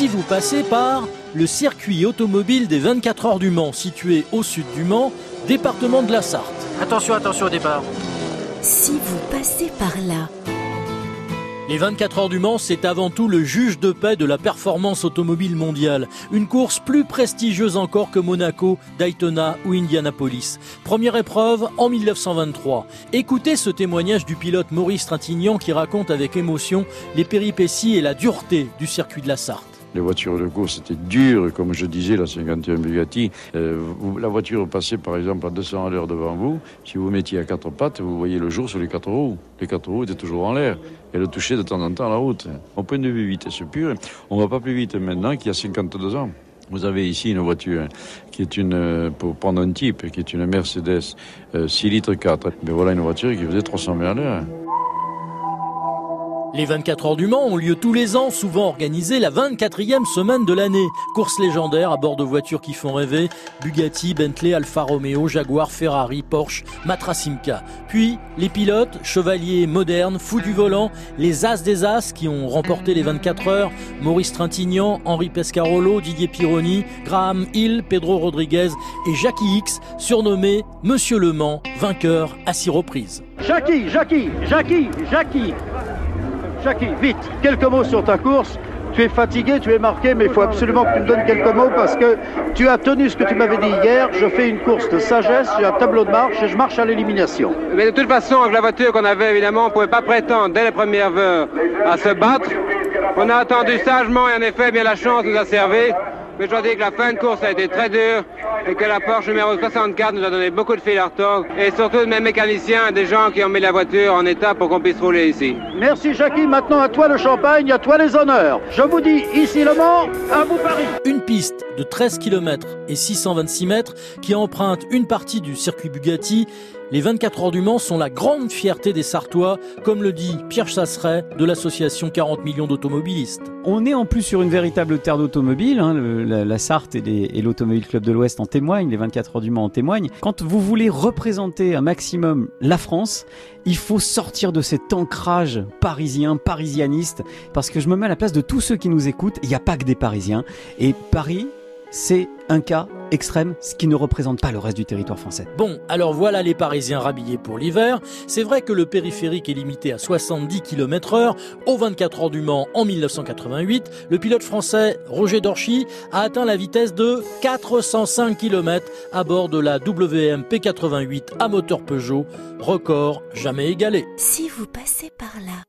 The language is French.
si vous passez par le circuit automobile des 24 heures du Mans, situé au sud du Mans, département de la Sarthe. Attention, attention au départ. Si vous passez par là. Les 24 heures du Mans, c'est avant tout le juge de paix de la performance automobile mondiale. Une course plus prestigieuse encore que Monaco, Daytona ou Indianapolis. Première épreuve en 1923. Écoutez ce témoignage du pilote Maurice Trintignant qui raconte avec émotion les péripéties et la dureté du circuit de la Sarthe. Les voitures de course étaient dures, comme je disais, la 51 Bugatti. Euh, la voiture passait par exemple à 200 à l'heure devant vous. Si vous mettiez à quatre pattes, vous voyez le jour sur les quatre roues. Les quatre roues étaient toujours en l'air. Et le touchait de temps en temps la route. Au point de vue vitesse pure, on ne va pas plus vite maintenant qu'il y a 52 ans. Vous avez ici une voiture qui est une, euh, pour prendre un type, qui est une Mercedes 6 euh, litres 4. Mais voilà une voiture qui faisait 300 000 à l'heure. Les 24 heures du Mans ont lieu tous les ans, souvent organisées la 24e semaine de l'année. Course légendaire à bord de voitures qui font rêver, Bugatti, Bentley, Alfa Romeo, Jaguar, Ferrari, Porsche, Matra Simca. Puis les pilotes, chevaliers modernes, fous du volant, les as des as qui ont remporté les 24 heures, Maurice Trintignant, Henri Pescarolo, Didier Pironi, Graham Hill, Pedro Rodriguez et Jackie X, surnommé Monsieur Le Mans, vainqueur à six reprises. Jackie, Jackie, Jackie, Jackie Jackie, vite, quelques mots sur ta course. Tu es fatigué, tu es marqué, mais il faut absolument que tu me donnes quelques mots parce que tu as tenu ce que tu m'avais dit hier. Je fais une course de sagesse, j'ai un tableau de marche et je marche à l'élimination. Mais de toute façon, avec la voiture qu'on avait, évidemment, on ne pouvait pas prétendre dès les premières heures à se battre. On a attendu sagement et en effet, bien la chance nous a servi. Mais je dois dire que la fin de course a été très dure et que la Porsche numéro 64 nous a donné beaucoup de fil à retordre et surtout de mes mécaniciens, des gens qui ont mis la voiture en état pour qu'on puisse rouler ici. Merci Jackie, maintenant à toi le champagne, à toi les honneurs. Je vous dis ici Le Mans, à vous Paris. Une piste de 13 km et 626 mètres qui emprunte une partie du circuit Bugatti les 24 heures du Mans sont la grande fierté des Sartois, comme le dit Pierre Chasseret de l'association 40 millions d'automobilistes. On est en plus sur une véritable terre d'automobile. Hein, la, Sarthe et, l'Automobile Club de l'Ouest en témoignent, les 24 heures du Mans en témoignent. Quand vous voulez représenter un maximum la France, il faut sortir de cet ancrage parisien, parisianiste, parce que je me mets à la place de tous ceux qui nous écoutent. Il n'y a pas que des Parisiens. Et Paris, c'est un cas extrême, ce qui ne représente pas le reste du territoire français. Bon, alors voilà les Parisiens rhabillés pour l'hiver. C'est vrai que le périphérique est limité à 70 km heure. Au 24 heures du Mans en 1988, le pilote français Roger Dorchy a atteint la vitesse de 405 km à bord de la WM P88 à moteur Peugeot, record jamais égalé. Si vous passez par là,